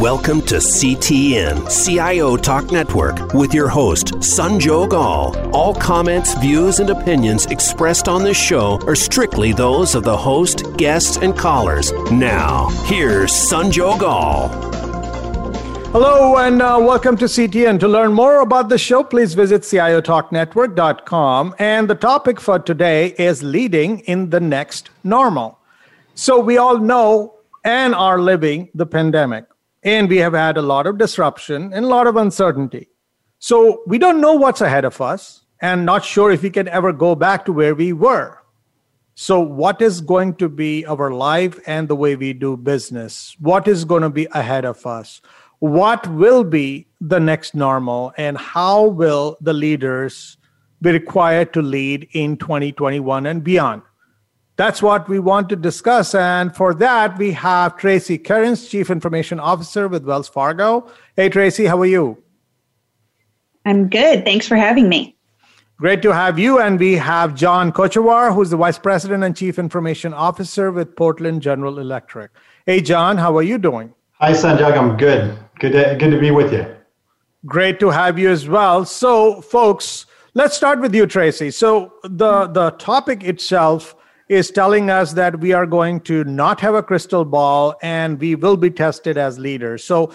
Welcome to CTN, CIO Talk Network, with your host, Sanjog Aul. All comments, views, and opinions expressed on this show are strictly those of the host, guests, and callers. Now, here's Sanjog Aul. Hello and uh, welcome to CTN. To learn more about the show, please visit ciotalknetwork.com. And the topic for today is leading in the next normal. So, we all know and are living the pandemic and we have had a lot of disruption and a lot of uncertainty. So we don't know what's ahead of us and not sure if we can ever go back to where we were. So, what is going to be our life and the way we do business? What is going to be ahead of us? What will be the next normal? And how will the leaders be required to lead in 2021 and beyond? That's what we want to discuss. And for that, we have Tracy Kerrins, Chief Information Officer with Wells Fargo. Hey, Tracy, how are you? I'm good. Thanks for having me. Great to have you. And we have John Kochavatr, who's the Vice President and Chief Information Officer with Portland General Electric. Hey, John, how are you doing? Hi, Sanjog. I'm good. Good to, good to be with you. Great to have you as well. So, folks, let's start with you, Tracy. So, the, the topic itself is telling us that we are going to not have a crystal ball and we will be tested as leaders. So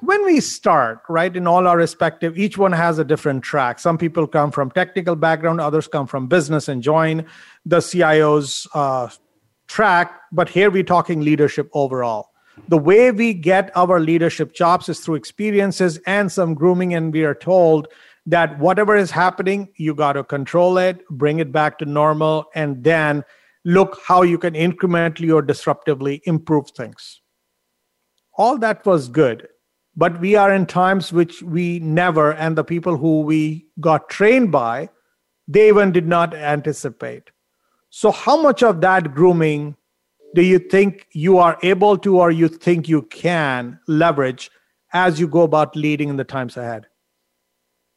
when we start, right, in all our respective, each one has a different track. Some people come from technical background, others come from business and join the CIO's uh, track. But here we're talking leadership overall. The way we get our leadership chops is through experiences and some grooming, and we are told that whatever is happening, you got to control it, bring it back to normal, and then look how you can incrementally or disruptively improve things. All that was good. But we are in times which we never, and the people who we got trained by, they even did not anticipate. So, how much of that grooming do you think you are able to, or you think you can leverage as you go about leading in the times ahead?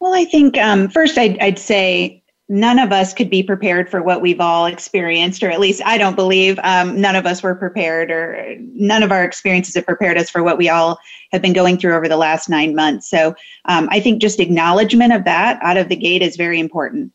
Well, I think um, first I'd, I'd, say none of us could be prepared for what we've all experienced, or at least I don't believe um, none of us were prepared, or none of our experiences have prepared us for what we all have been going through over the last nine months. So um, I think just acknowledgement of that out of the gate is very important.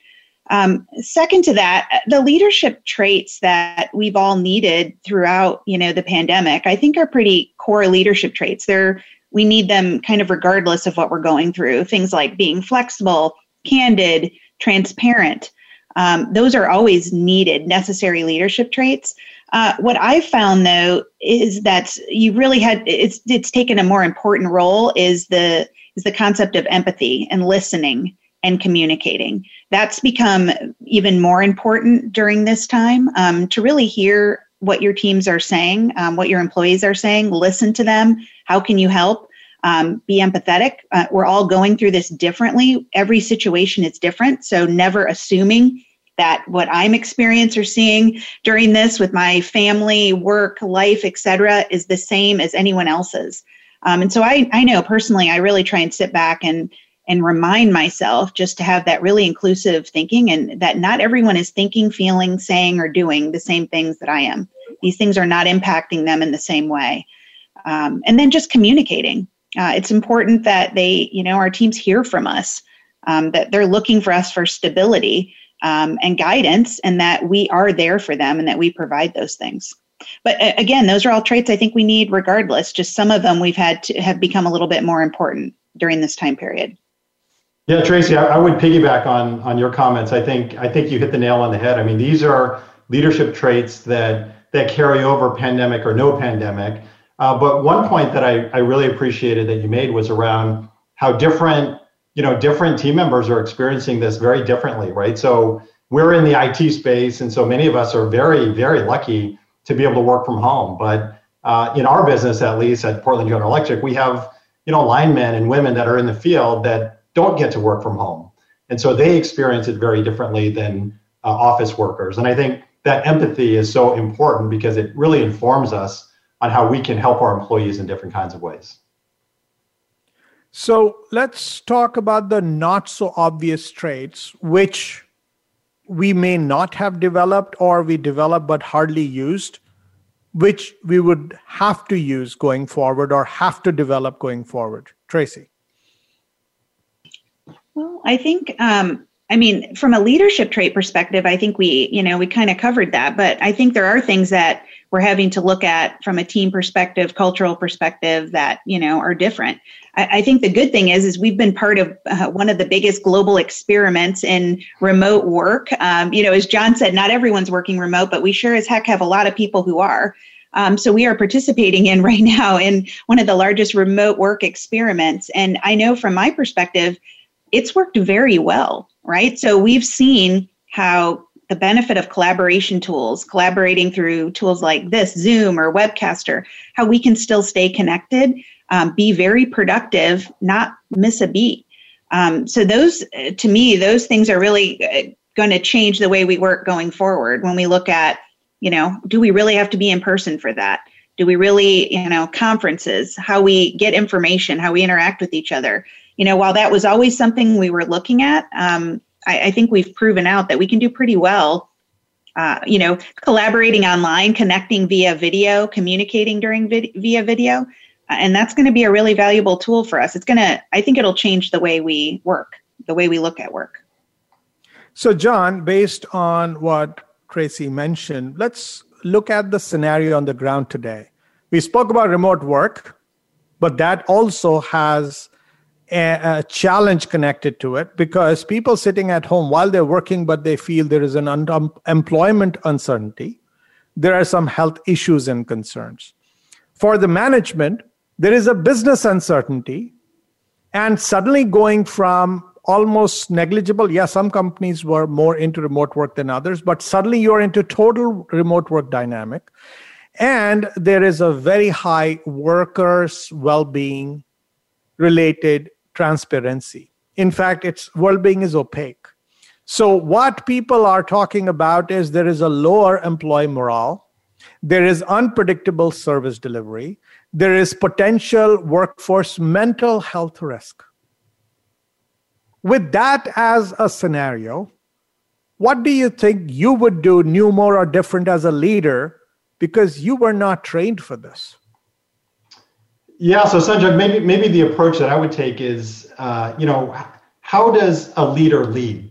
Um, second to that, the leadership traits that we've all needed throughout, you know, the pandemic, I think are pretty core leadership traits. They're we need them kind of regardless of what we're going through. Things like being flexible, candid, transparent. Um, those are always needed, necessary leadership traits. Uh, what I've found though is that you really had it's it's taken a more important role is the is the concept of empathy and listening and communicating. That's become even more important during this time um, to really hear what your teams are saying, um, what your employees are saying, listen to them. How can you help? Um, be empathetic. Uh, we're all going through this differently. Every situation is different. So never assuming that what I'm experiencing or seeing during this with my family, work, life, etc., is the same as anyone else's. Um, and so I, I know personally, I really try and sit back and and remind myself just to have that really inclusive thinking and that not everyone is thinking, feeling, saying, or doing the same things that I am. These things are not impacting them in the same way. Um, and then just communicating. Uh, it's important that they, you know, our teams hear from us, um, that they're looking for us for stability um, and guidance, and that we are there for them and that we provide those things. But again, those are all traits I think we need regardless. Just some of them we've had to have become a little bit more important during this time period. Yeah, Tracy, I, I, would piggyback on on your comments. I think I think you hit the nail on the head. I mean, these are leadership traits that that carry over pandemic or no pandemic. Uh, but one point that I, I really appreciated that you made was around how different you know different team members are experiencing this very differently, right? So we're in the IT space, and so many of us are very very lucky to be able to work from home. But uh, in our business, at least at Portland General Electric, we have you know linemen and women that are in the field that don't get to work from home. And so they experience it very differently than uh, office workers. And I think that empathy is so important because it really informs us on how we can help our employees in different kinds of ways. So let's talk about the not so obvious traits, which we may not have developed or we developed but hardly used. which we would have to use going forward or have to develop going forward? Tracy. Well, I think um, I mean, from a leadership trait perspective, I think we, you know, we kind of covered that. But I think there are things that we're having to look at from a team perspective, cultural perspective that, you know, are different. I, I think the good thing is, is we've been part of uh, one of the biggest global experiments in remote work. Um, you know, as John said, not everyone's working remote, but we sure as heck have a lot of people who are. Um, so we are participating in right now in one of the largest remote work experiments. And I know from my perspective, it's worked very well, right? So we've seen how the benefit of collaboration tools, collaborating through tools like this, Zoom or Webcaster, how we can still stay connected, um, be very productive, not miss a beat. Um, so those, to me, those things are really uh, going to change the way we work going forward. When we look at, you know, do we really have to be in person for that? Do we really, you know, conferences, how we get information, how we interact with each other? You know, while that was always something we were looking at, um, I, I, think we've proven out that we can do pretty well. Uh, you know, collaborating online, connecting via video, communicating during vid- via video, uh, and that's going to be a really valuable tool for us. It's going to, I think, it'll change the way we work, the way we look at work. So, John, based on what Tracy mentioned, let's look at the scenario on the ground today. We spoke about remote work, but that also has a, challenge connected to it because people sitting at home while they're working but they feel there is an un- um, employment uncertainty there are some health issues and concerns. For the management there is a business uncertainty and suddenly going from almost negligible yeah some companies were more into remote work than others but suddenly you're into total remote work dynamic and there is a very high workers well-being related transparency. In fact, its well-being is opaque. So what people are talking about is there is a lower employee morale, there is unpredictable service delivery, there is potential workforce mental health risk. With that as a scenario, what do you think you would do new, more, or different as a leader because you were not trained for this? Yeah, so Sanjay, maybe maybe the approach that I would take is, uh, you know, how does a leader lead?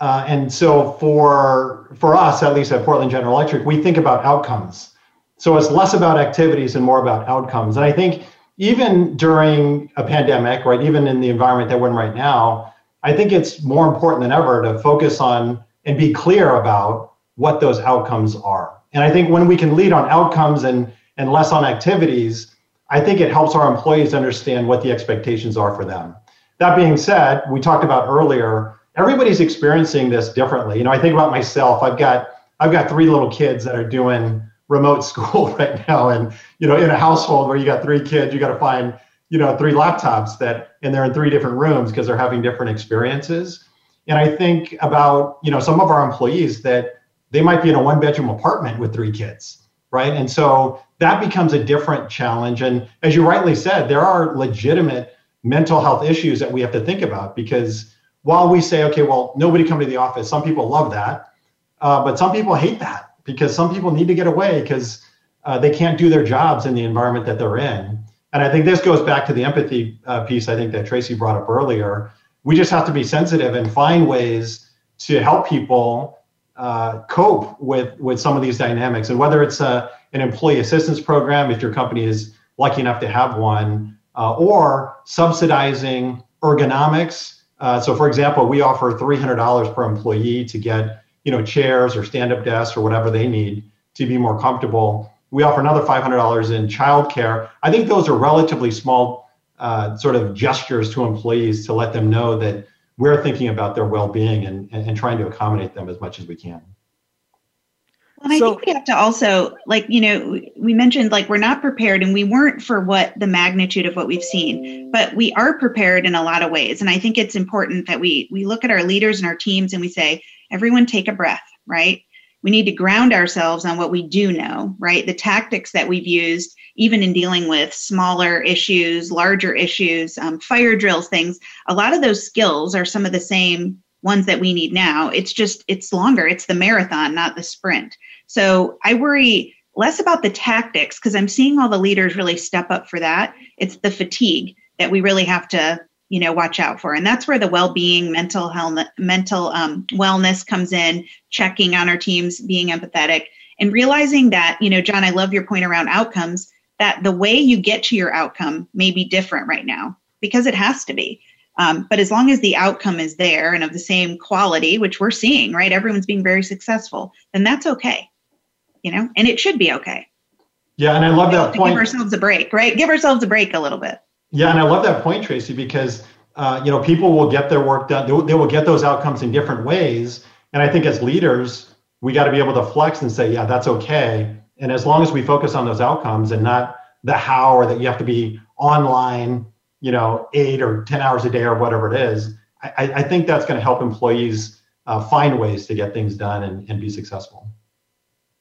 Uh, and so for for us, at least at Portland General Electric, we think about outcomes. So it's less about activities and more about outcomes. And I think even during a pandemic, right, even in the environment that we're in right now, I think it's more important than ever to focus on and be clear about what those outcomes are. And I think when we can lead on outcomes and and less on activities, I think it helps our employees understand what the expectations are for them. That being said, we talked about earlier, everybody's experiencing this differently. You know, I think about myself. I've got I've got three little kids that are doing remote school right now, and you know, in a household where you got three kids, you got to find you know three laptops that, and they're in three different rooms because they're having different experiences. And I think about you know some of our employees that they might be in a one bedroom apartment with three kids right? And so that becomes a different challenge. And as you rightly said, there are legitimate mental health issues that we have to think about because while we say, okay, well, nobody come to the office, some people love that, uh, but some people hate that because some people need to get away because uh, they can't do their jobs in the environment that they're in. And I think this goes back to the empathy uh, piece I think that Tracy brought up earlier. We just have to be sensitive and find ways to help people uh, cope with with some of these dynamics and whether it's a, an employee assistance program if your company is lucky enough to have one uh, or subsidizing ergonomics. Uh, so for example we offer $300 per employee to get you know chairs or stand-up desks or whatever they need to be more comfortable. We offer another $500 in childcare. I think those are relatively small uh, sort of gestures to employees to let them know that we're thinking about their well-being and, and, and trying to accommodate them as much as we can. And I so, think we have to also, like, you know, we mentioned like we're not prepared and we weren't for what the magnitude of what we've seen, but we are prepared in a lot of ways. And I think it's important that we we look at our leaders and our teams and we say, everyone take a breath, right? We need to ground ourselves on what we do know, right? The tactics that we've used even in dealing with smaller issues, larger issues, um, fire drills, things, a lot of those skills are some of the same ones that we need now. It's just, it's longer. It's the marathon, not the sprint. So I worry less about the tactics because I'm seeing all the leaders really step up for that. It's the fatigue that we really have to you know watch out for. And that's where the well-being mental health mental um, wellness comes in checking on our teams being empathetic and realizing that you know john i love your point around outcomes that the way you get to your outcome may be different right now because it has to be. Um, but as long as the outcome is there and of the same quality which we're seeing right? Everyone's being very successful then that's okay you know and it should be okay. Yeah and i love that point give ourselves a break right? Give ourselves a break a little bit. Yeah, and I love that point, Tracy, because uh, you know people will get their work done. They will, they will get those outcomes in different ways, and I think as leaders, we got to be able to flex and say, yeah, that's okay. And as long as we focus on those outcomes and not the how or that you have to be online, you know, eight or ten hours a day or whatever it is, I, I think that's going to help employees uh, find ways to get things done and, and be successful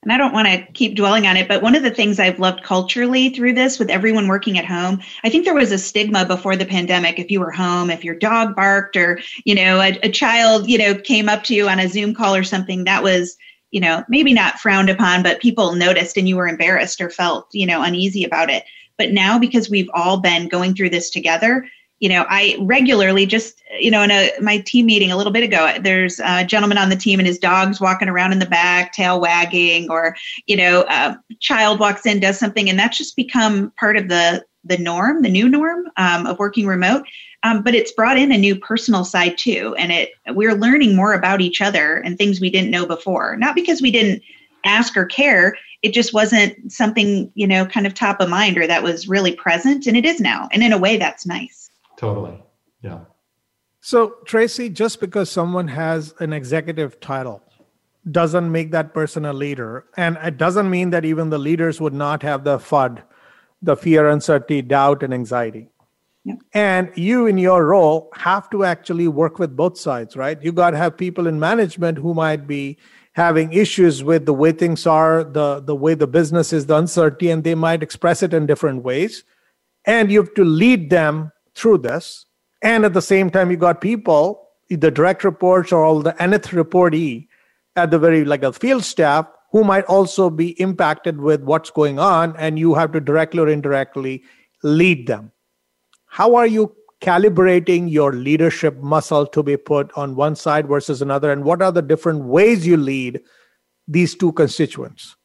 and I don't want to keep dwelling on it, but one of the things I've loved culturally through this with everyone working at home, I think there was a stigma before the pandemic. If you were home, if your dog barked or, you know, a, a child, you know, came up to you on a Zoom call or something, that was, you know, maybe not frowned upon, but people noticed and you were embarrassed or felt, you know, uneasy about it. But now because we've all been going through this together, you know, I regularly just, you know, in a my team meeting a little bit ago, there's a gentleman on the team and his dog's walking around in the back, tail wagging, or you know, a child walks in, does something, and that's just become part of the the norm, the new norm um, of working remote. Um, but it's brought in a new personal side too, and it we're learning more about each other and things we didn't know before. Not because we didn't ask or care, it just wasn't something you know kind of top of mind or that was really present, and it is now. And in a way, that's nice. Totally. Yeah. So, Tracy, just because someone has an executive title doesn't make that person a leader. And it doesn't mean that even the leaders would not have the FUD, the fear, uncertainty, doubt, and anxiety. Yeah. And you, in your role, have to actually work with both sides, right? You got to have people in management who might be having issues with the way things are, the, the way the business is, the uncertainty, and they might express it in different ways. And you have to lead them through this. And at the same time, you got people, the direct reports or all the nth reportee at the very like a field staff who might also be impacted with what's going on, and you have to directly or indirectly lead them. How are you calibrating your leadership muscle to be put on one side versus another? And what are the different ways you lead these two constituents?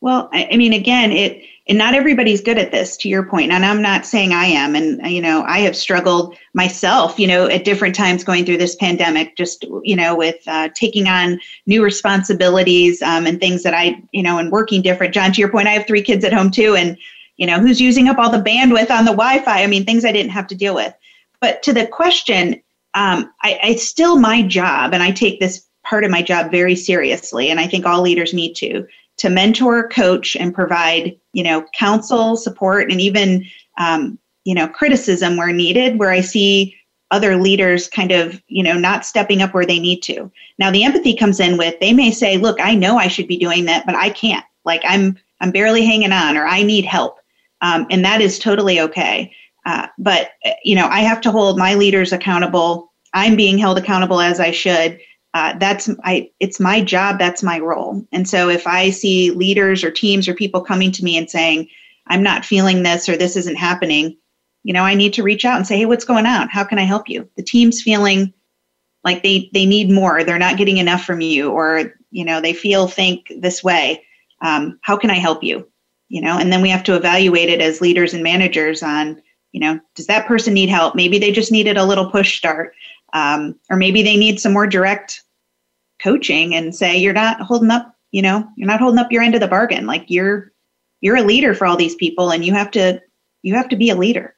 Well, I, I, mean, again, it and not everybody's good at this. To your point, and I'm not saying I am. And you know, I have struggled myself. You know, at different times going through this pandemic, just you know, with uh, taking on new responsibilities um, and things that I, you know, and working different. John, to your point, I have three kids at home too, and you know, who's using up all the bandwidth on the Wi-Fi? I mean, things I didn't have to deal with. But to the question, um, I, I still my job, and I take this part of my job very seriously, and I think all leaders need to to mentor, coach, and provide, you know, counsel, support, and even, um, you know, criticism where needed, where I see other leaders kind of, you know, not stepping up where they need to. Now, the empathy comes in with they may say, "Look, I know I should be doing that, but I can't. Like I'm, I'm barely hanging on, or I need help," um, and that is totally okay. Uh, but you know, I have to hold my leaders accountable. I'm being held accountable as I should uh, that's I it's my job that's my role. And so if i see leaders or teams or people coming to me and saying i'm not feeling this or this isn't happening you know i need to reach out and say hey what's going on? How can i help you? The team's feeling like they they need more. They're not getting enough from you or you know they feel think this way. Um, how can i help you? You know and then we have to evaluate it as leaders and managers on you know does that person need help? Maybe they just needed a little push start um, or maybe they need some more direct coaching and say you're not holding up you know you're not holding up your end of the bargain. Like you're you're a leader for all these people and you have to you have to be a leader.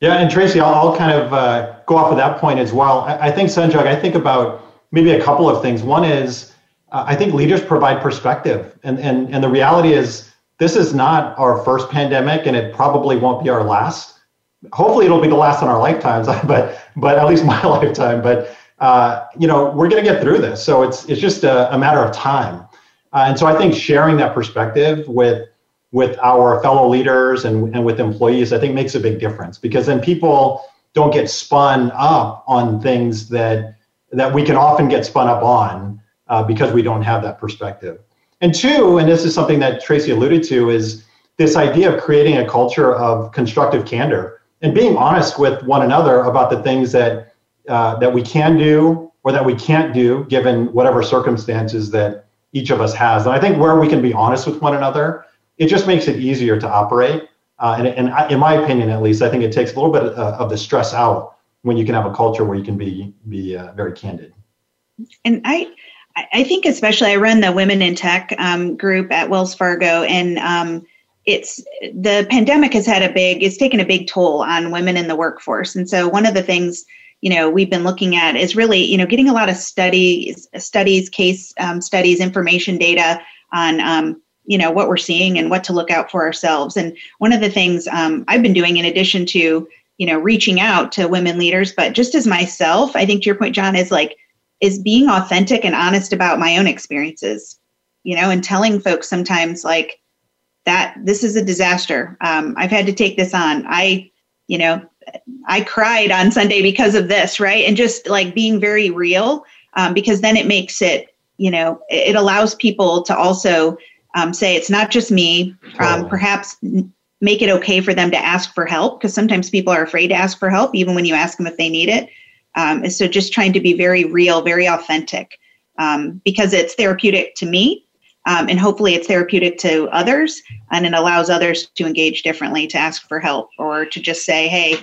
Yeah and tracy i'll, I'll kind of uh, go off of that point as well. I, I think sanjog i think about maybe a couple of things. One is uh, i think leaders provide perspective. And, and and the reality is this is not our first pandemic and it probably won't be our last hopefully it'll be the last in our lifetimes, but but at least my lifetime. But uh, you know, we're going to get through this. So it's it's just a, a matter of time. Uh, and so I think sharing that perspective with with our fellow leaders and, and with employees, I think makes a big difference because then people don't get spun up on things that that we can often get spun up on uh, because we don't have that perspective. And two, and this is something that Tracy alluded to, is this idea of creating a culture of constructive candor and being honest with one another about the things that uh, that we can do or that we can't do given whatever circumstances that each of us has. And I think where we can be honest with one another, it just makes it easier to operate. Uh, and, and I, in my opinion, at least, I think it takes a little bit of, uh, of the stress out when you can have a culture where you can be be uh, very candid. And I, I think especially I run the Women in Tech um, group at Wells Fargo, and um, it's the pandemic has had a big, it's taken a big toll on women in the workforce. And so one of the things you know we've been looking at is really you know getting a lot of studies, studies, case um, studies, information data on um, you know what we're seeing and what to look out for ourselves. And one of the things um, I've been doing in addition to you know reaching out to women leaders, but just as myself, I think to your point, John, is like is being authentic and honest about my own experiences you know and telling folks sometimes like that this is a disaster. Um, i've had to take this on. I you know i cried on sunday because of this right? And just like being very real um, because then it makes it you know it allows people to also um, say it's not just me. Um, perhaps make it okay for them to ask for help because sometimes people are afraid to ask for help even when you ask them if they need it. Um, and so just trying to be very real, very authentic, um, because it's therapeutic to me. Um, and hopefully it's therapeutic to others and it allows others to engage differently to ask for help or to just say hey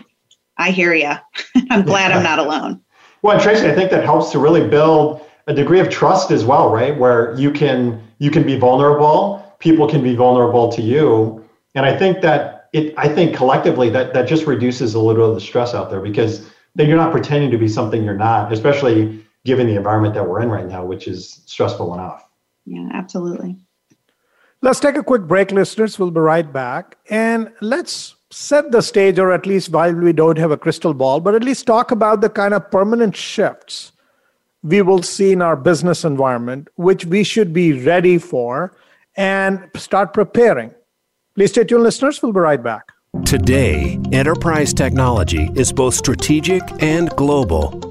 i hear you i'm glad i'm not alone. Well tracy i think that helps to really build a degree of trust as well right? Where you can you can be vulnerable people can be vulnerable to you. And i think that it i think collectively that that just reduces a little of the stress out there because then you're not pretending to be something you're not, especially given the environment that we're in right now, which is stressful enough. Yeah, absolutely. Let's take a quick break, listeners. We'll be right back. And let's set the stage, or at least while we don't have a crystal ball, but at least talk about the kind of permanent shifts we will see in our business environment, which we should be ready for and start preparing. Please stay tuned, listeners. We'll be right back. Today, enterprise technology is both strategic and global.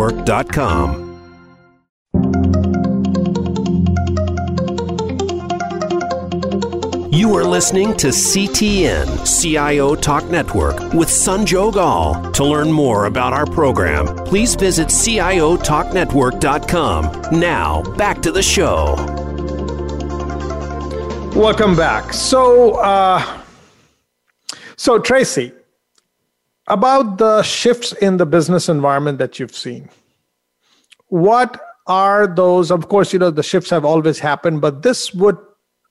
CIOTalkNetwork.com. You are listening to CTN CIO Talk Network with Sanjog Aul. To learn more about our program, please visit CIOTalkNetwork.com. Now, back to the show. Welcome back. So, uh, so Tracy, about the shifts in the business environment that you've seen, what are those? Of course, you know the shifts have always happened, but this would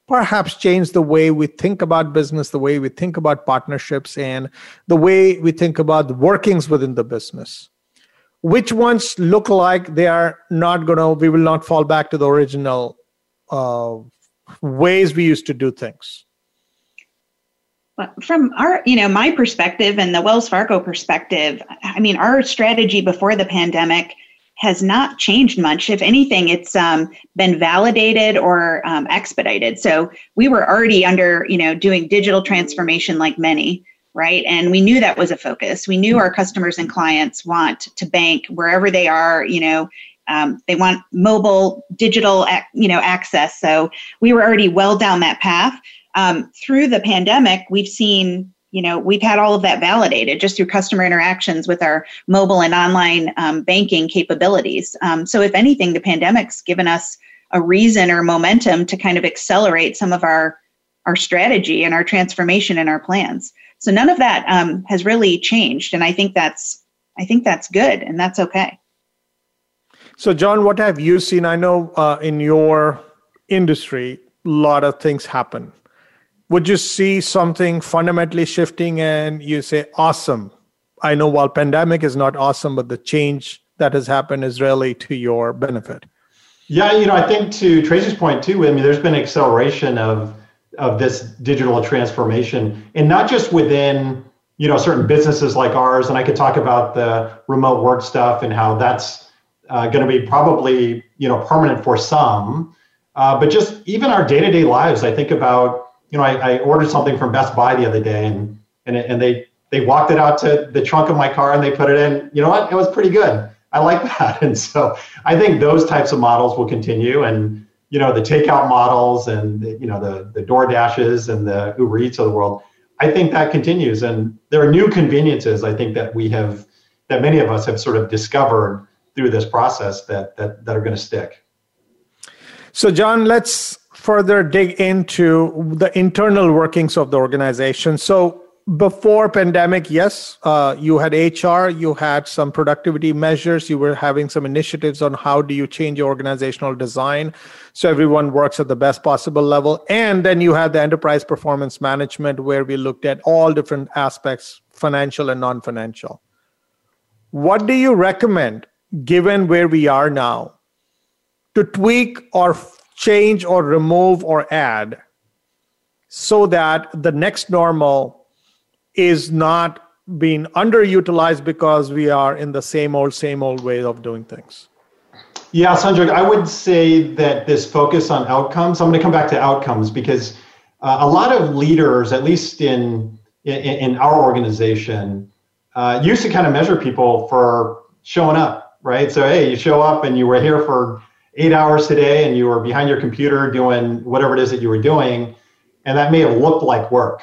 perhaps change the way we think about business, the way we think about partnerships, and the way we think about the workings within the business. Which ones look like they are not going to, we will not fall back to the original uh, ways we used to do things? From our you know my perspective and the wells fargo perspective i mean our strategy before the pandemic has not changed much. If anything, it's um, been validated or um, expedited. So we were already under, you know, doing digital transformation like many, right? And we knew that was a focus. We knew our customers and clients want to bank wherever they are, you know, um, they want mobile, digital, you know, access. So we were already well down that path. Um, through the pandemic, we've seen you know we've had all of that validated just through customer interactions with our mobile and online um, banking capabilities. Um, so if anything the pandemic's given us a reason or momentum to kind of accelerate some of our our strategy and our transformation and our plans. So none of that um, has really changed and i think that's i think that's good and that's okay. So john what have you seen? I know uh, in your industry a lot of things happen would you see something fundamentally shifting and you say awesome i know while pandemic is not awesome but the change that has happened is really to your benefit Yeah, you know, I think to Tracy's point too. I mean, there's been acceleration of of this digital transformation, and not just within you know certain businesses like ours. And I could talk about the remote work stuff and how that's uh, going to be probably you know permanent for some, uh, but just even our day to day lives. I think about you know I, I, ordered something from Best Buy the other day, and and and they they walked it out to the trunk of my car and they put it in. You know what? It was pretty good. I like that. And so I think those types of models will continue. And, you know, the takeout models and, the, you know, the, the Door Dashes and the Uber Eats of the world, I think that continues. And there are new conveniences, I think, that we have, that many of us have sort of discovered through this process that, that, that are going to stick. So, John, let's further dig into the internal workings of the organization. So, before pandemic yes uh, you had hr you had some productivity measures you were having some initiatives on how do you change your organizational design so everyone works at the best possible level and then you had the enterprise performance management where we looked at all different aspects financial and non-financial what do you recommend given where we are now to tweak or change or remove or add so that the next normal is not being underutilized because we are in the same old, same old way of doing things? Yeah, Sandra, I would say that this focus on outcomes, I'm going to come back to outcomes because uh, a lot of leaders, at least in, in, in our organization, uh, used to kind of measure people for showing up, right? So, hey, you show up and you were here for eight hours today and you were behind your computer doing whatever it is that you were doing, and that may have looked like work.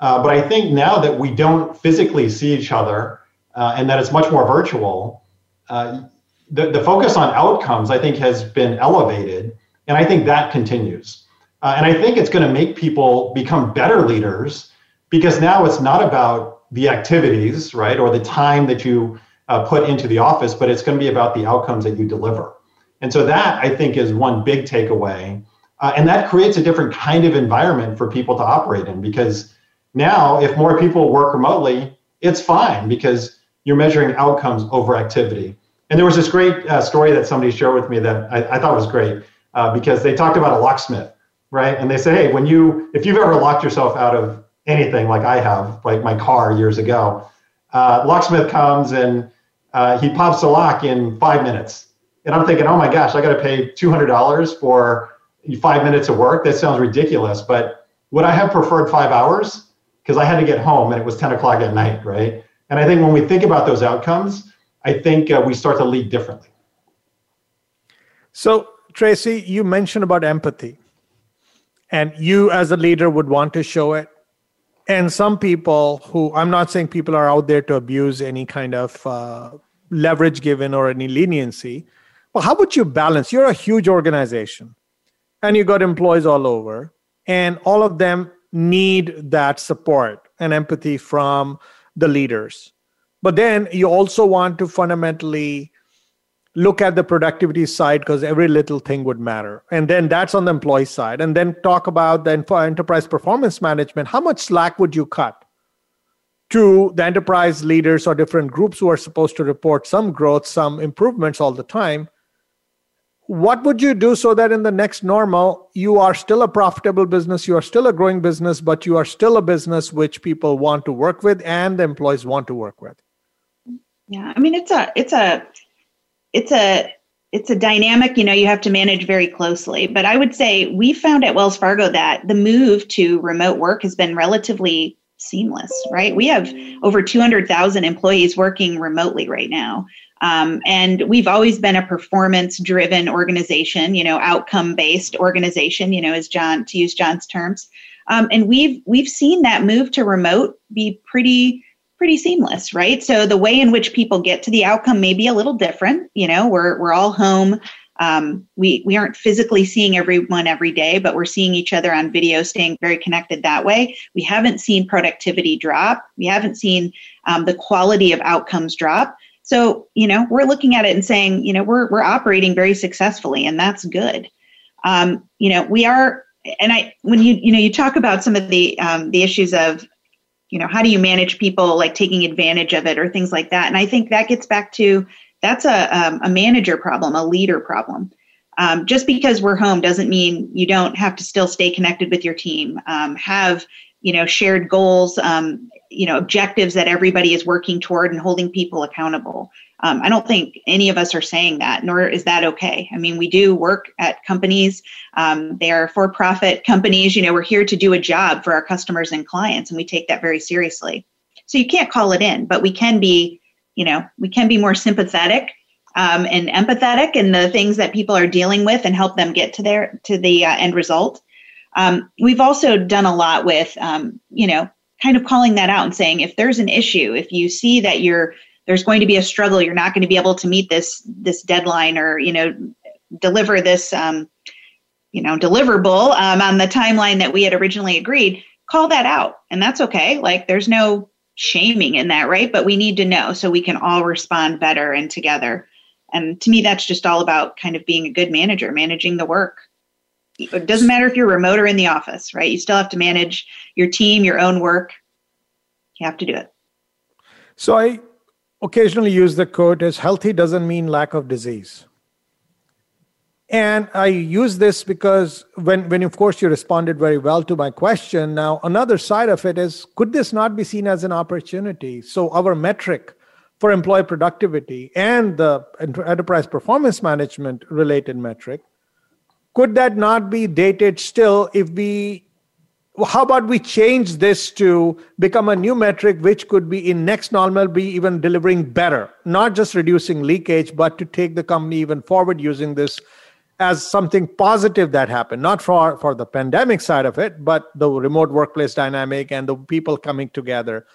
Uh, but I think now that we don't physically see each other uh, and that it's much more virtual, uh, the, the focus on outcomes, I think, has been elevated. And I think that continues. Uh, and I think it's going to make people become better leaders because now it's not about the activities, right, or the time that you uh, put into the office, but it's going to be about the outcomes that you deliver. And so that, I think, is one big takeaway. Uh, and that creates a different kind of environment for people to operate in because now, if more people work remotely, it's fine because you're measuring outcomes over activity. And there was this great uh, story that somebody shared with me that I, I thought was great uh, because they talked about a locksmith, right? And they say, hey, when you, if you've ever locked yourself out of anything like I have, like my car years ago, uh, locksmith comes and uh, he pops the lock in five minutes. And I'm thinking, oh my gosh, I got to pay $200 for five minutes of work. That sounds ridiculous. But would I have preferred five hours? because I had to get home and it was 10 o'clock at night, right? And I think when we think about those outcomes, I think uh, we start to lead differently. So, Tracy, you mentioned about empathy, and you as a leader would want to show it. And some people who, I'm not saying people are out there to abuse any kind of uh, leverage given or any leniency, but how would you balance? You're a huge organization and you got employees all over, and all of them need that support and empathy from the leaders. But then you also want to fundamentally look at the productivity side because every little thing would matter. And then that's on the employee side. And then talk about the enterprise performance management. How much slack would you cut to the enterprise leaders or different groups who are supposed to report some growth, some improvements all the time? What would you do so that in the next normal you are still a profitable business you are still a growing business but you are still a business which people want to work with and the employees want to work with? Yeah i mean it's a it's a it's a it's a dynamic you know you have to manage very closely. But i would say we found at wells fargo that the move to remote work has been relatively seamless right? We have over 200000 employees working remotely right now um, and we've always been a performance driven organization, you know, outcome based organization, you know, as John, to use John's terms. Um, and we've, we've seen that move to remote be pretty, pretty seamless, right? So the way in which people get to the outcome may be a little different. You know, we're, we're all home. Um, we, we aren't physically seeing everyone every day, but we're seeing each other on video, staying very connected that way. We haven't seen productivity drop. We haven't seen um, the quality of outcomes drop. So, you know, we're looking at it and saying, you know, we're we're operating very successfully, and that's good. Um, you know, we are, and I when you you know you talk about some of the um, the issues of, you know, how do you manage people like taking advantage of it or things like that, and I think that gets back to that's a um, a manager problem, a leader problem. Um, just because we're home doesn't mean you don't have to still stay connected with your team. Um, have you know shared goals, um, you know objectives that everybody is working toward and holding people accountable. Um, I don't think any of us are saying that, nor is that okay. I mean, we do work at companies. Um, they are for-profit companies. You know, we're here to do a job for our customers and clients, and we take that very seriously. So you can't call it in, but we can be, you know, we can be more sympathetic um, and empathetic in the things that people are dealing with and help them get to their to the uh, end result. Um, we've also done a lot with, um, you know, kind of calling that out and saying if there's an issue, if you see that you're there's going to be a struggle you're not going to be able to meet this this deadline or you know deliver this um, you know deliverable um, on the timeline that we had originally agreed call that out. And that's okay. Like there's no shaming in that right? But we need to know so we can all respond better and together. And to me that's just all about kind of being a good manager managing the work it doesn't matter if you're remote or in the office right you still have to manage your team your own work you have to do it so i occasionally use the quote as healthy doesn't mean lack of disease. And I use this because when, when of course you responded very well to my question. Now, another side of it is could this not be seen as an opportunity? So, our metric for employee productivity and the enterprise performance management related metric, could that not be dated still if we how about we change this to become a new metric which could be in next normal be even delivering better not just reducing leakage but to take the company even forward using this as something positive that happened not for for the pandemic side of it but the remote workplace dynamic and the people coming together.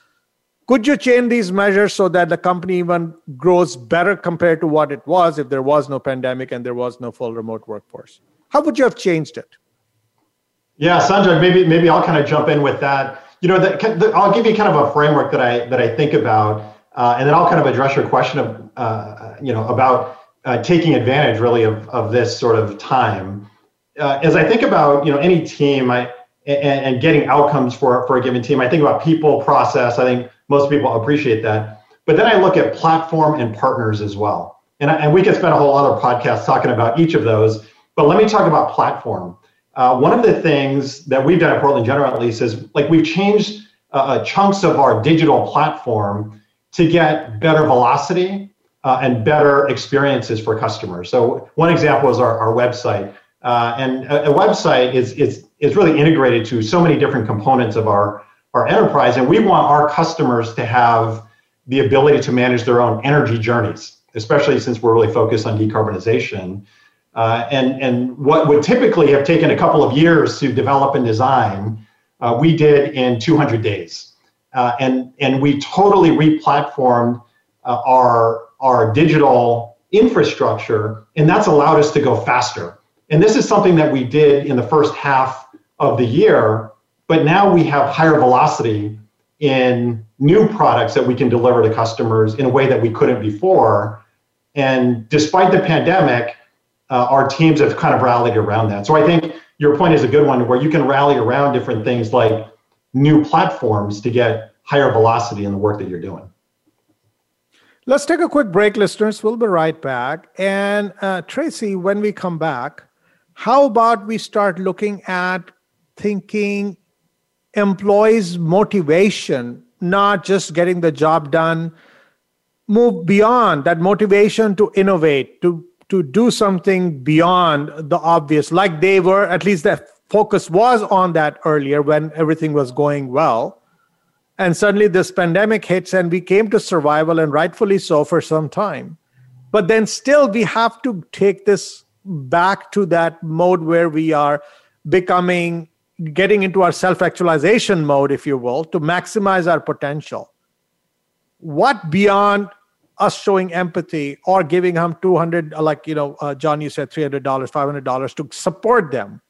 Could you change these measures so that the company even grows better compared to what it was if there was no pandemic and there was no full remote workforce how would you have changed it yeah, Sanjay, maybe maybe I'll kind of jump in with that. You know, I'll give you kind of a framework that I that I think about, uh, and then I'll kind of address your question of uh, you know about uh, taking advantage really of of this sort of time. Uh, as I think about you know any team, I and, and getting outcomes for for a given team, I think about people, process. I think most people appreciate that. But then I look at platform and partners as well, and and we could spend a whole other podcast talking about each of those. But let me talk about platform. Uh, one of the things that we've done at Portland General, at least, is like we've changed uh, uh, chunks of our digital platform to get better velocity uh, and better experiences for customers. So one example is our, our website. Uh, and a, a, website is, is, is really integrated to so many different components of our, our enterprise. And we want our customers to have the ability to manage their own energy journeys, especially since we're really focused on decarbonization. Uh, and, and what would typically have taken a couple of years to develop and design, uh, we did in 200 days. Uh, and, and we totally replatformed uh, our, our digital infrastructure, and that's allowed us to go faster. And this is something that we did in the first half of the year, but now we have higher velocity in new products that we can deliver to customers in a way that we couldn't before. And despite the pandemic, uh, our teams have kind of rallied around that. So I think your point is a good one where you can rally around different things like new platforms to get higher velocity in the work that you're doing. Let's take a quick break, listeners. We'll be right back. And uh, Tracy, when we come back, how about we start looking at thinking employees' motivation, not just getting the job done, move beyond that motivation to innovate, to to do something beyond the obvious, like they were, at least the focus was on that earlier when everything was going well. And suddenly this pandemic hits, and we came to survival, and rightfully so for some time. But then still, we have to take this back to that mode where we are becoming, getting into our self actualization mode, if you will, to maximize our potential. What beyond us showing empathy or giving them 200 like you know uh, john you said $300 $500 to support them.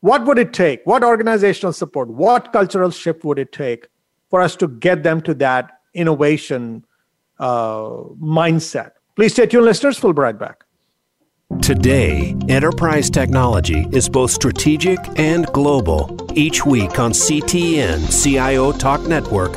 What would it take? What organizational support? What cultural shift would it take for us to get them to that innovation uh, mindset? Please stay tuned listeners. We'll be right back. Today, enterprise technology is both strategic and global. Each week on CTN CIO Talk Network,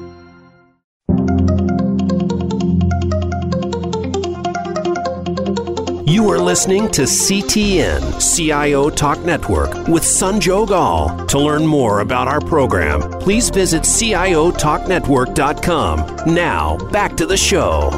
You are listening to CTN CIO Talk Network with Sanjog Aul. To learn more about our program, please visit CIOTalkNetwork.com. Now, back to the show.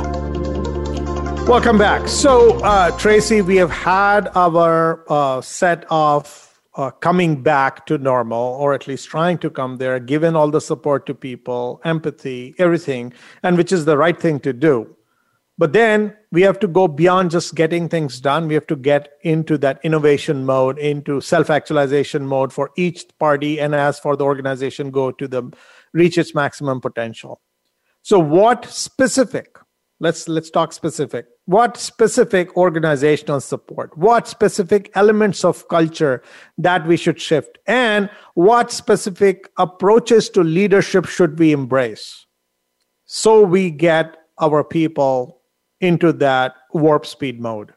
Welcome back. So, uh, Tracy, we have had our uh, set of uh, coming back to normal, or at least trying to come there, given all the support to people, empathy, everything, and which is the right thing to do. But then we have to go beyond just getting things done. We have to get into that innovation mode, into self actualization mode for each party, and as for the organization, go to the reach its maximum potential. So, what specific let's let's talk specific what specific organizational support what specific elements of culture that we should shift and what specific approaches to leadership should we embrace so we get our people into that warp speed mode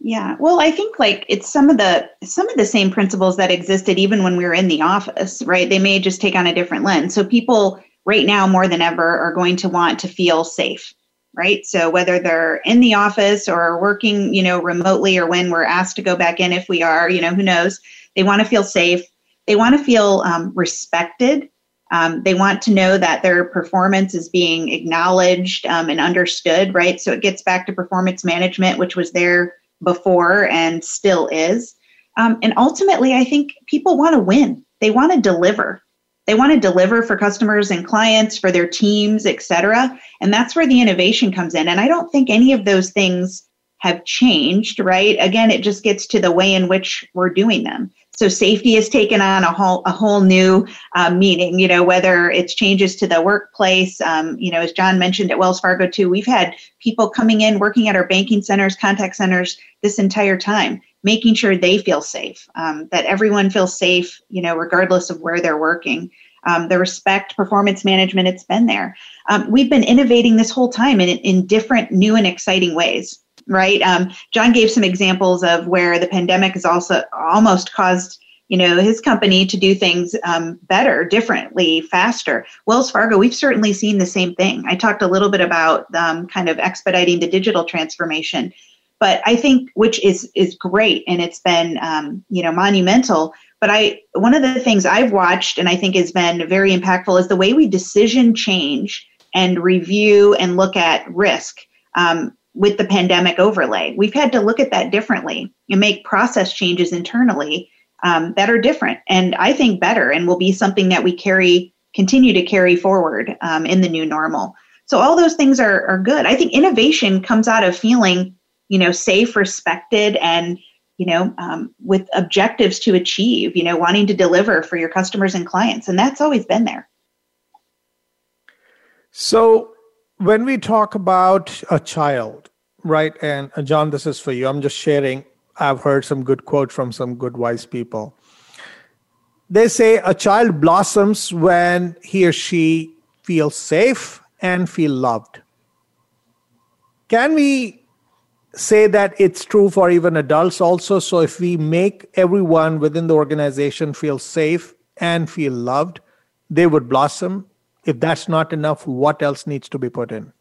yeah well i think like it's some of the some of the same principles that existed even when we were in the office right they may just take on a different lens so people right now more than ever are going to want to feel safe right? So whether they're in the office or working, you know, remotely or when we're asked to go back in, if we are, you know, who knows? They want to feel safe. They want to feel um, respected. Um, they want to know that their performance is being acknowledged um, and understood, right? So it gets back to performance management, which was there before and still is. Um, and ultimately, I think people want to win. They want to deliver. They want to deliver for customers and clients, for their teams, et cetera. And that's where the innovation comes in. And I don't think any of those things have changed, right? Again, it just gets to the way in which we're doing them. So safety has taken on a whole a whole new uh, meaning. You know, whether it's changes to the workplace. Um, you know, as John mentioned at Wells Fargo too, we've had people coming in working at our banking centers, contact centers this entire time making sure they feel safe, um, that everyone feels safe, you know, regardless of where they're working. Um, the respect, performance management, it's been there. Um, we've been innovating this whole time in, in different, new, and exciting ways, right? Um, John gave some examples of where the pandemic has also almost caused you know his company to do things um, better differently faster wells fargo we've certainly seen the same thing i talked a little bit about um, kind of expediting the digital transformation but I think which is is great and it's been um, you know monumental. But I one of the things I've watched and I think has been very impactful is the way we decision change and review and look at risk. Um, with the pandemic overlay, we've had to look at that differently and make process changes internally um, that are different and I think better and will be something that we carry continue to carry forward um, in the new normal. So all those things are, are good. I think innovation comes out of feeling you know safe respected and you know um, with objectives to achieve you know wanting to deliver for your customers and clients and that's always been there so when we talk about a child right and uh, john this is for you i'm just sharing i've heard some good quote from some good wise people they say a child blossoms when he or she feels safe and feel loved can we say that it's true for even adults also. So if we make everyone within the organization feel safe and feel loved, they would blossom. If that's not enough, what else needs to be put in?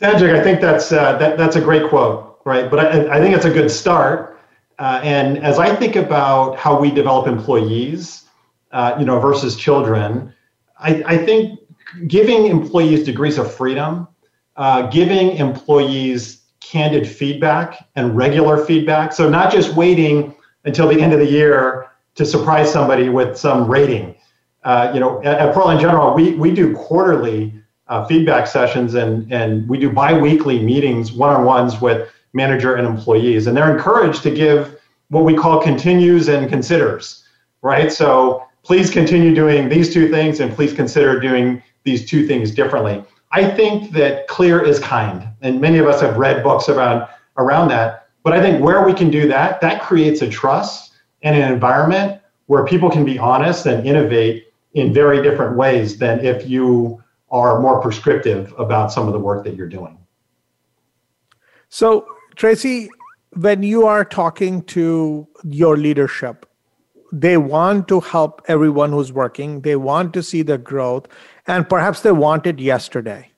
Sanjog, I think that's uh, that, that's a great quote, right? But I, I think it's a good start. Uh, and as I think about how we develop employees, uh, you know, versus children, I, I, think giving employees degrees of freedom, uh, giving employees candid feedback and regular feedback. So not just waiting until the end of the year to surprise somebody with some rating. Uh, you know, at, at Portland General, we, we do quarterly uh, feedback sessions and, and we do biweekly meetings, one-on-ones with manager and employees. And they're encouraged to give what we call continues and considers, right? So please continue doing these two things and please consider doing these two things differently. I think that clear is kind, and many of us have read books about around that. But I think where we can do that, that creates a trust and an environment where people can be honest and innovate in very different ways than if you are more prescriptive about some of the work that you're doing. So, Tracy, when you are talking to your leadership, they want to help everyone who's working, they want to see the growth, and perhaps they want it yesterday.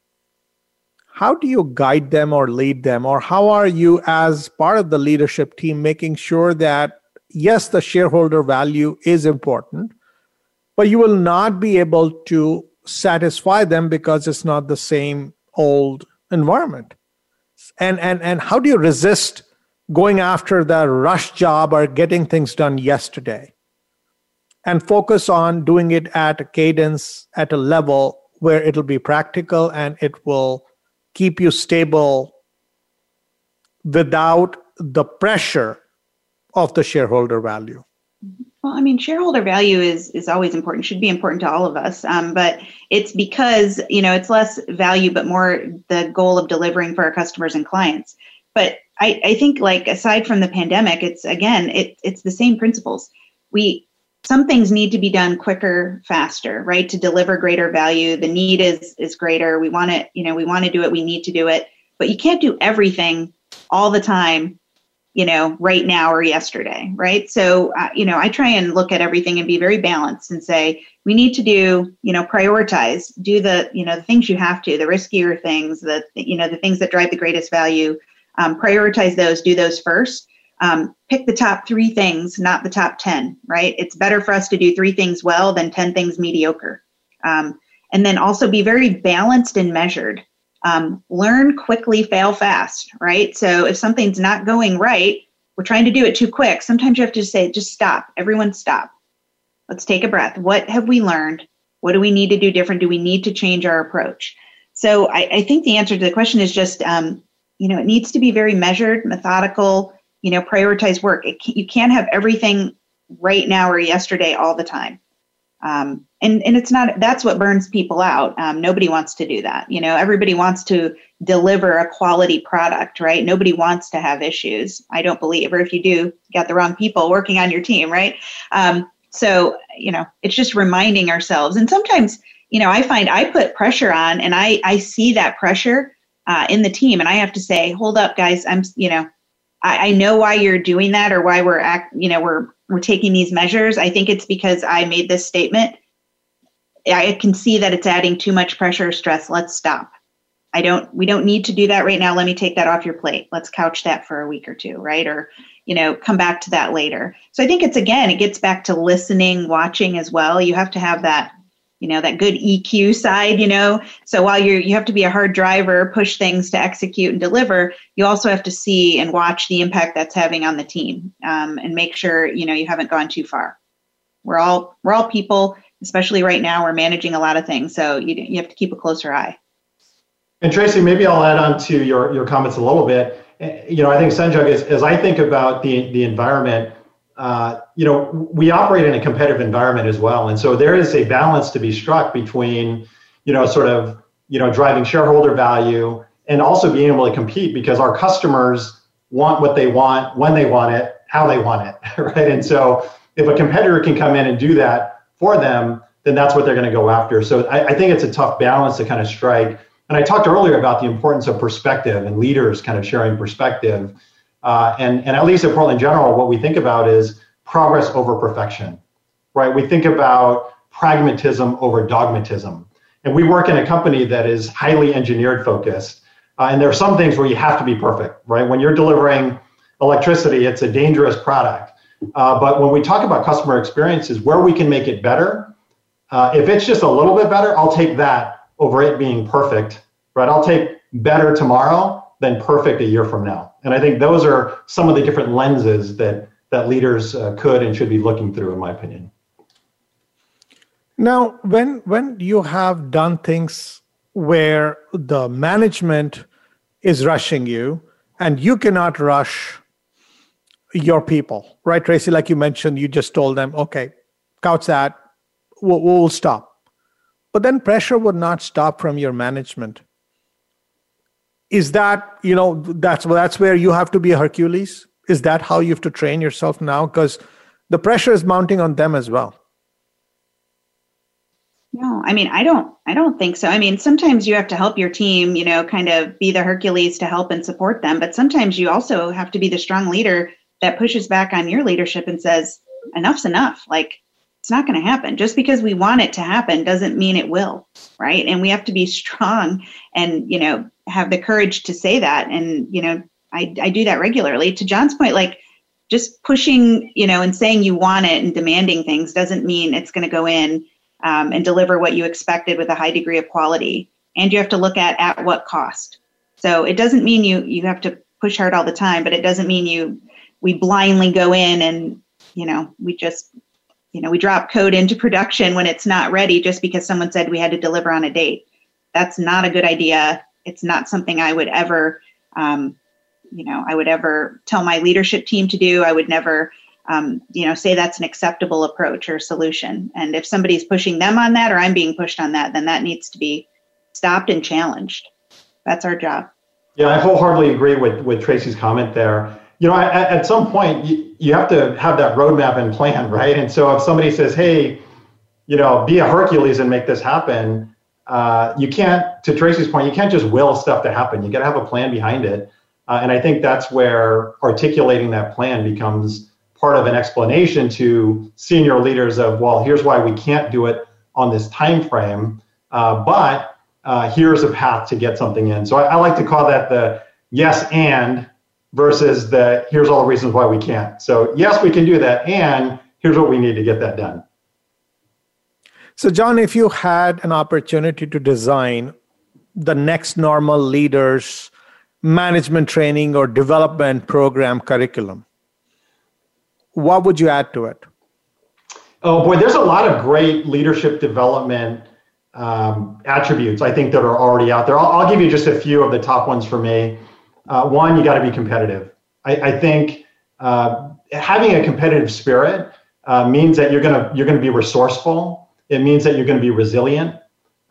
How do you guide them or lead them? Or how are you, as part of the leadership team, making sure that, yes, the shareholder value is important, but you will not be able to satisfy them because it's not the same old environment? And, and, and how do you resist going after the rush job or getting things done yesterday? And focus on doing it at a cadence at a level where it'll be practical and it will keep you stable without the pressure of the shareholder value mm-hmm. Well i mean shareholder value is is always important should be important to all of us um, but it's because you know it's less value but more the goal of delivering for our customers and clients but I, I think like aside from the pandemic, it's again, it, it's the same principles. We some things need to be done quicker, faster, right? To deliver greater value. The need is is greater. We want it, you know, we want to do it, we need to do it. But you can't do everything all the time, you know, right now or yesterday, right? So, uh, you know, I try and look at everything and be very balanced and say, we need to do, you know, prioritize, do the, you know, the things you have to, the riskier things, the, you know, the things that drive the greatest value um, prioritize those, do those first. Um, pick the top three things, not the top 10, right? It's better for us to do three things well than 10 things mediocre. Um, and then also be very balanced and measured. Um, learn quickly, fail fast, right? So if something's not going right, we're trying to do it too quick. Sometimes you have to just say, just stop. Everyone stop. Let's take a breath. What have we learned? What do we need to do different? Do we need to change our approach? So I, I think the answer to the question is just um, you know it needs to be very measured methodical you know prioritize work can, you can't have everything right now or yesterday all the time um, and and it's not that's what burns people out. Um, nobody wants to do that. You know everybody wants to deliver a quality product right? Nobody wants to have issues. I don't believe or if you do you got the wrong people working on your team right? Um, so you know it's just reminding ourselves. And sometimes you know i find i put pressure on and i i see that pressure uh, in the team. And i have to say hold up guys. I'm you know I, know why you're doing that or why we're act you know we're we're taking these measures i think it's because i made this statement. I can see that it's adding too much pressure or stress. Let's stop. I don't we don't need to do that right now. Let me take that off your plate. Let's couch that for a week or two right? Or you know come back to that later. So i think it's again it gets back to listening watching as well. You have to have that you know that good eq side you know? So while you you have to be a hard driver push things to execute and deliver you also have to see and watch the impact that's having on the team um, and make sure you know you haven't gone too far. We're all we're all people especially right now we're managing a lot of things so you, you have to keep a closer eye. And tracy maybe i'll add on to your your comments a little bit. You know i think sanjog as, as i think about the the environment uh, you know, we operate in a competitive environment as well. And so there is a balance to be struck between, you know, sort of, you know, driving shareholder value and also being able to compete because our customers want what they want, when they want it, how they want it, right? And so if a competitor can come in and do that for them, then that's what they're going to go after. So I, I think it's a tough balance to kind of strike. And I talked earlier about the importance of perspective and leaders kind of sharing perspective. Uh, and, and at least at Portland General, what we think about is progress over perfection, right? We think about pragmatism over dogmatism. And we work in a company that is highly engineered focused. Uh, and there are some things where you have to be perfect, right? When you're delivering electricity, it's a dangerous product. Uh, but when we talk about customer experiences, where we can make it better, uh, if it's just a little bit better, I'll take that over it being perfect, right? I'll take better tomorrow than perfect a year from now. And I think those are some of the different lenses that that leaders uh, could and should be looking through, in my opinion. Now, when when you have done things where the management is rushing you, and you cannot rush your people, right, Tracy? Like you mentioned, you just told them, okay, couch that, will we'll stop. But then pressure would not stop from your management. Is that, you know, that's that's where you have to be a Hercules? Is that how you have to train yourself now? Because the pressure is mounting on them as well. No, I mean, I don't, I don't think so. I mean, sometimes you have to help your team, you know, kind of be the Hercules to help and support them. But sometimes you also have to be the strong leader that pushes back on your leadership and says, enough's enough. Like, it's not going to happen. Just because we want it to happen doesn't mean it will. Right. And we have to be strong and, you know, have the courage to say that. And, you know, I, I do that regularly. To John's point, like, just pushing, you know, and saying you want it and demanding things doesn't mean it's going to go in um, and deliver what you expected with a high degree of quality. And you have to look at at what cost. So it doesn't mean you you have to push hard all the time, but it doesn't mean you we blindly go in and you know we just you know we drop code into production when it's not ready just because someone said we had to deliver on a date. That's not a good idea. It's not something I would ever um, you know I would ever tell my leadership team to do. I would never um, you know, say that's an acceptable approach or solution. And if somebody's pushing them on that or I'm being pushed on that, then that needs to be stopped and challenged. That's our job. Yeah, I wholeheartedly agree with, with Tracy's comment there. You know, at, at some point, you, you have to have that roadmap and plan, right? And so if somebody says, hey, you know, be a Hercules and make this happen, uh, you can't, to Tracy's point, you can't just will stuff to happen. You got to have a plan behind it. Uh, and I think that's where articulating that plan becomes part of an explanation to senior leaders of, well, here's why we can't do it on this time frame, uh, but uh, here's a path to get something in. So I, I, like to call that the yes and versus the here's all the reasons why we can't. So yes, we can do that, and here's what we need to get that done. So John, if you had an opportunity to design the next normal leaders management training or development program curriculum what would you add to it? Oh boy, there's a lot of great leadership development um, attributes I think that are already out there. I'll, I'll, give you just a few of the top ones for me. Uh, one, you got to be competitive. I, I think uh, having a competitive spirit uh, means that you're gonna you're gonna be resourceful. It means that you're gonna be resilient.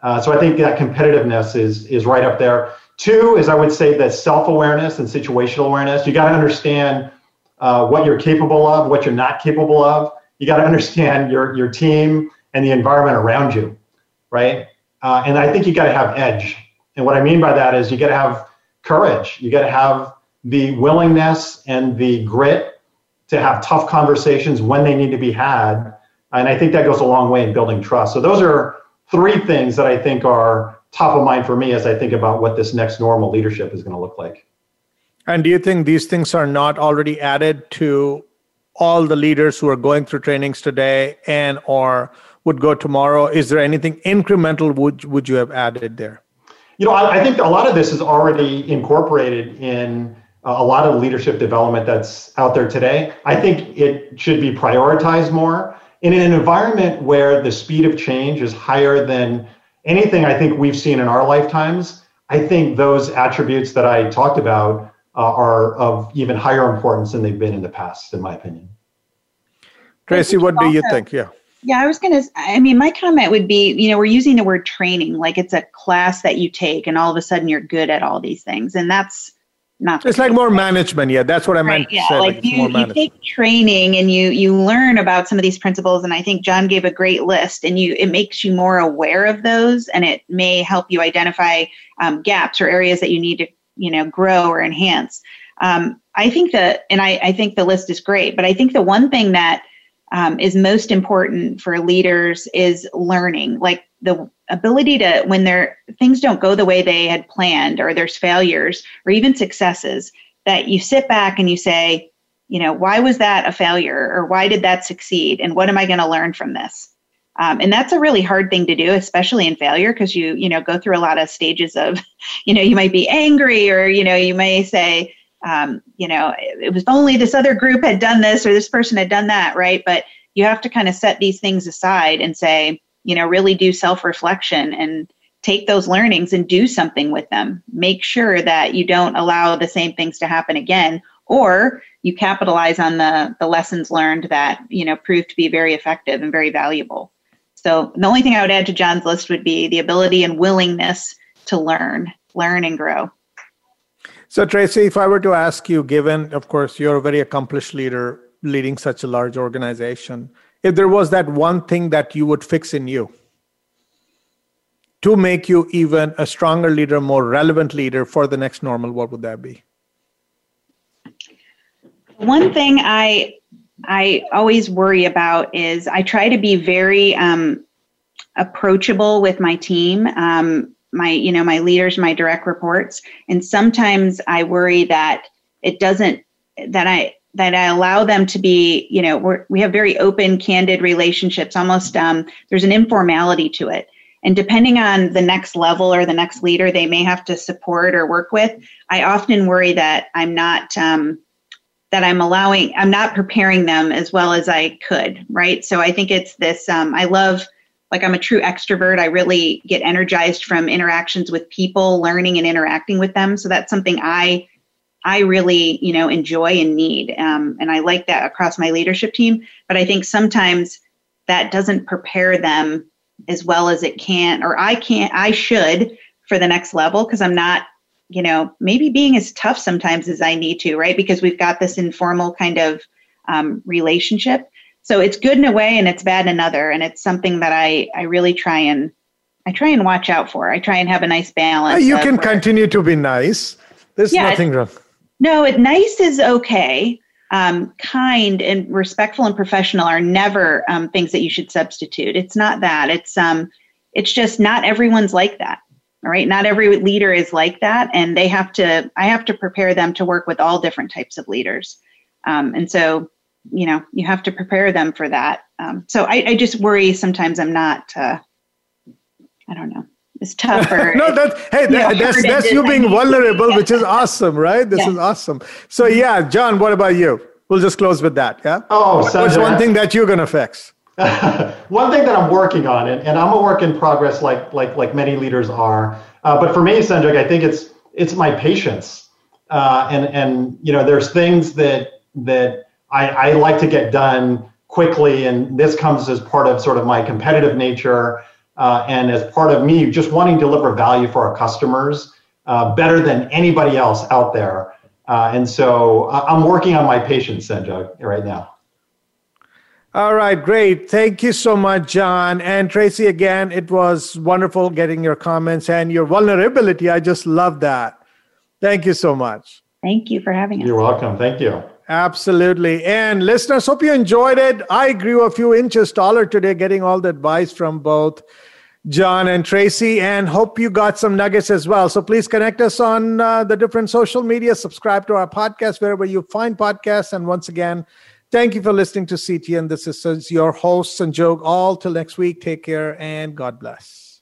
Uh, so I think that competitiveness is is right up there. Two is I would say that self awareness and situational awareness. You got to understand uh, what you're capable of, what you're not capable of. You got to understand your your team and the environment around you, right? Uh, and I think you got to have edge. And what I mean by that is you got to have courage. You got to have the willingness and the grit to have tough conversations when they need to be had. And I think that goes a long way in building trust. So those are three things that I think are top of mind for me as I think about what this next normal leadership is going to look like. And do you think these things are not already added to all the leaders who are going through trainings today and or would go tomorrow? Is there anything incremental would would you have added there? You know, I, I think a lot of this is already incorporated in uh, a lot of leadership development that's out there today. I think it should be prioritized more in an environment where the speed of change is higher than anything I think we've seen in our lifetimes. I think those attributes that I talked about uh, are of even higher importance than they've been in the past, in my opinion. Tracy, what do you think? Yeah. Yeah, I was going to, I mean, my comment would be, you know, we're using the word training like it's a class that you take and all of a sudden you're good at all these things. And that's not. It's like more management. Yeah, that's what I meant. yeah, say, like, like you, you take training and you, you learn about some of these principles. And I think John gave a great list and you, it makes you more aware of those and it may help you identify um, gaps or areas that you need to you know grow or enhance um, i think that and I, I, think the list is great but i think the one thing that um, is most important for leaders is learning like the ability to when there things don't go the way they had planned or there's failures or even successes that you sit back and you say you know why was that a failure or why did that succeed and what am i going to learn from this um, and that's a really hard thing to do, especially in failure, because you, you know, go through a lot of stages of, you know, you might be angry or, you know, you may say, um, you know, it was only this other group had done this or this person had done that, right? But you have to kind of set these things aside and say, you know, really do self reflection and take those learnings and do something with them. Make sure that you don't allow the same things to happen again, or you capitalize on the the lessons learned that you know proved to be very effective and very valuable. So the only thing I would add to John's list would be the ability and willingness to learn, learn and grow. So, Tracy, if I were to ask you, given, of course, you're a very accomplished leader leading such a large organization, if there was that one thing that you would fix in you to make you even a stronger leader, more relevant leader for the next normal, what would that be? One thing I I always worry about is I try to be very um, approachable with my team, um, my you know my leaders, my direct reports, and sometimes I worry that it doesn't that I that I allow them to be you know we we have very open, candid relationships. Almost um, there's an informality to it. And depending on the next level or the next leader they may have to support or work with, I often worry that I'm not um, that I'm allowing, I'm not preparing them as well as I could, right? So I think it's this, um, I love, like I'm a true extrovert. I really get energized from interactions with people, learning and interacting with them. So that's something I, I really, you know, enjoy and need. Um, and I like that across my leadership team. But I think sometimes that doesn't prepare them as well as it can, or I can't, I should for the next level because I'm not you know, maybe being as tough sometimes as I need to, right? Because we've got this informal kind of um, relationship. So it's good in a way and it's bad in another. And it's something that I, I really try and I try and watch out for. I try and have a nice balance. You can continue to be nice. There's yeah, nothing wrong. No, it, nice is okay. Um, kind and respectful and professional are never um, things that you should substitute. It's not that. It's um, it's just not everyone's like that. All right. Not every leader is like that. And they have to, I have to prepare them to work with all different types of leaders. Um, and so, you know, you have to prepare them for that. Um, so I, I, just worry sometimes I'm not, uh, I don't know, it's tougher. no, that, hey, that, that's, that's you being vulnerable, yeah. which is awesome, right? This yeah. is awesome. So, yeah, John, what about you? We'll just close with that. Yeah. Oh, what's one thing that you're going to fix? One thing that I'm working on, and, and I'm a work in progress, like like like many leaders are. Uh, but for me, Sanjog, I think it's it's my patience, uh, and and you know, there's things that that I, I like to get done quickly, and this comes as part of sort of my competitive nature, uh, and as part of me just wanting to deliver value for our customers uh, better than anybody else out there. Uh, and so uh, I'm working on my patience, Sanjog, right now. All right, great. Thank you so much, John. And Tracy, again, it was wonderful getting your comments and your vulnerability. I just love that. Thank you so much. Thank you for having us. You're welcome. Thank you. Absolutely. And listeners, hope you enjoyed it. I grew a few inches taller today, getting all the advice from both John and Tracy, and hope you got some nuggets as well. So please connect us on uh, the different social media, subscribe to our podcast wherever you find podcasts. And once again, Thank you for listening to CTN. This is your host, Sanjog. All till next week. Take care and God bless.